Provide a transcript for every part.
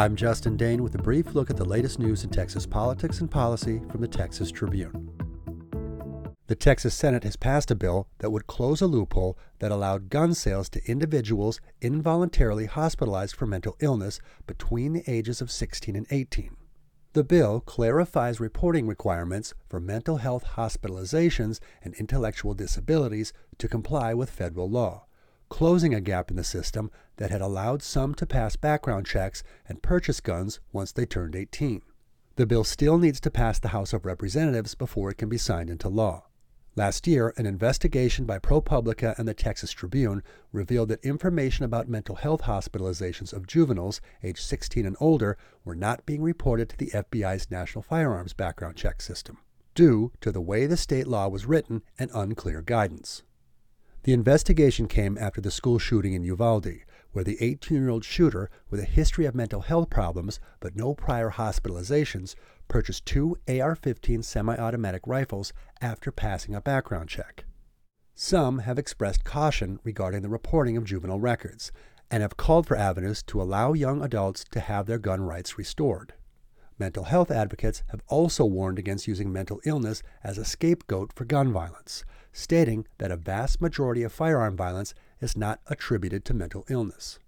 I'm Justin Dehn with a brief look at the latest news in Texas politics and policy from the Texas Tribune. The Texas Senate has passed a bill that would close a loophole that allowed gun sales to individuals involuntarily hospitalized for mental illness between the ages of 16 and 18. The bill clarifies reporting requirements for mental health hospitalizations and intellectual disabilities to comply with federal law closing a gap in the system that had allowed some to pass background checks and purchase guns once they turned 18. The bill still needs to pass the House of Representatives before it can be signed into law. Last year, an investigation by ProPublica and the Texas Tribune revealed that information about mental health hospitalizations of juveniles aged 16 and older were not being reported to the FBI's National Firearms Background Check System, due to the way the state law was written and unclear guidance. The investigation came after the school shooting in Uvalde, where the 18 year old shooter, with a history of mental health problems but no prior hospitalizations, purchased two AR 15 semi automatic rifles after passing a background check. Some have expressed caution regarding the reporting of juvenile records and have called for avenues to allow young adults to have their gun rights restored. Mental health advocates have also warned against using mental illness as a scapegoat for gun violence, stating that a vast majority of firearm violence is not attributed to mental illness.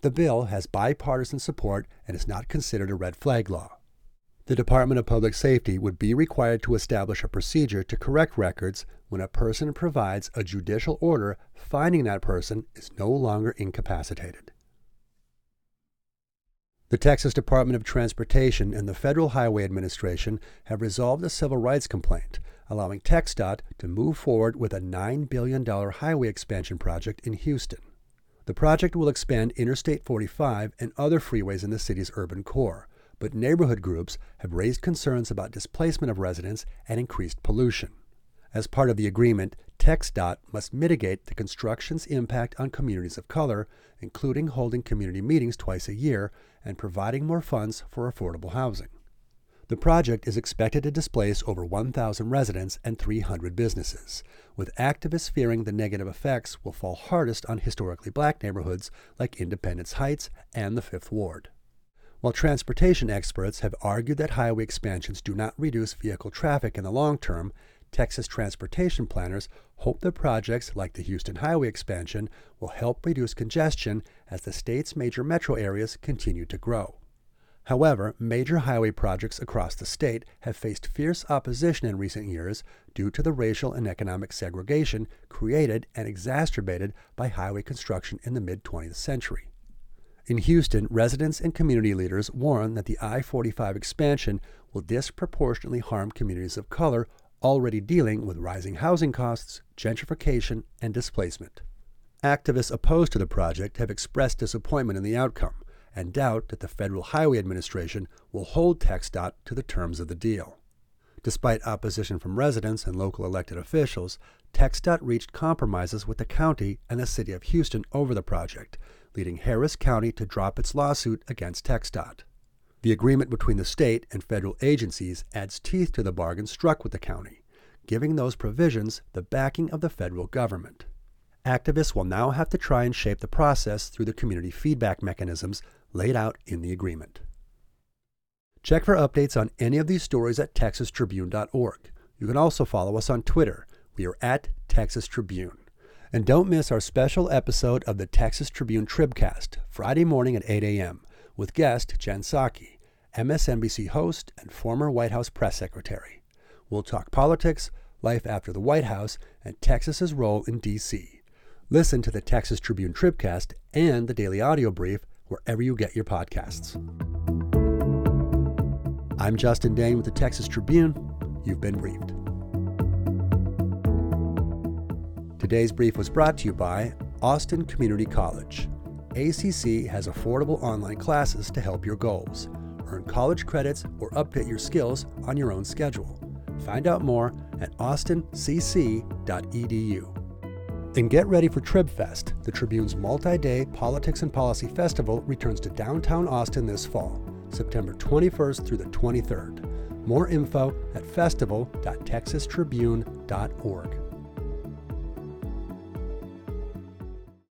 The bill has bipartisan support and is not considered a red flag law. The Department of Public Safety would be required to establish a procedure to correct records when a person provides a judicial order finding that person is no longer incapacitated. The Texas Department of Transportation and the Federal Highway Administration have resolved a civil rights complaint, allowing TxDOT to move forward with a $9 billion highway expansion project in Houston. The project will expand Interstate 45 and other freeways in the city's urban core, but neighborhood groups have raised concerns about displacement of residents and increased pollution. As part of the agreement, TxDOT must mitigate the construction's impact on communities of color, including holding community meetings twice a year and providing more funds for affordable housing. The project is expected to displace over 1,000 residents and 300 businesses, with activists fearing the negative effects will fall hardest on historically black neighborhoods like Independence Heights and the Fifth Ward. While transportation experts have argued that highway expansions do not reduce vehicle traffic in the long term, Texas transportation planners hope that projects like the Houston Highway expansion will help reduce congestion as the state's major metro areas continue to grow. However, major highway projects across the state have faced fierce opposition in recent years due to the racial and economic segregation created and exacerbated by highway construction in the mid 20th century. In Houston, residents and community leaders warn that the I 45 expansion will disproportionately harm communities of color already dealing with rising housing costs, gentrification, and displacement. Activists opposed to the project have expressed disappointment in the outcome and doubt that the Federal Highway Administration will hold TxDOT to the terms of the deal. Despite opposition from residents and local elected officials, TxDOT reached compromises with the county and the city of Houston over the project, leading Harris County to drop its lawsuit against TxDOT. The agreement between the state and federal agencies adds teeth to the bargain struck with the county, giving those provisions the backing of the federal government. Activists will now have to try and shape the process through the community feedback mechanisms laid out in the agreement. Check for updates on any of these stories at texastribune.org. You can also follow us on Twitter. We are at Texas Tribune. And don't miss our special episode of the Texas Tribune Tribcast, Friday morning at 8 a.m with guest Jen Psaki, MSNBC host and former White House press secretary. We'll talk politics, life after the White House, and Texas's role in D.C. Listen to the Texas Tribune Tribcast and the daily audio brief wherever you get your podcasts. I'm Justin Dehn with the Texas Tribune. You've been briefed. Today's brief was brought to you by Austin Community College. ACC has affordable online classes to help your goals. Earn college credits or update your skills on your own schedule. Find out more at austincc.edu. And get ready for TribFest, the Tribune's multi day politics and policy festival returns to downtown Austin this fall, September 21st through the 23rd. More info at festival.texastribune.org.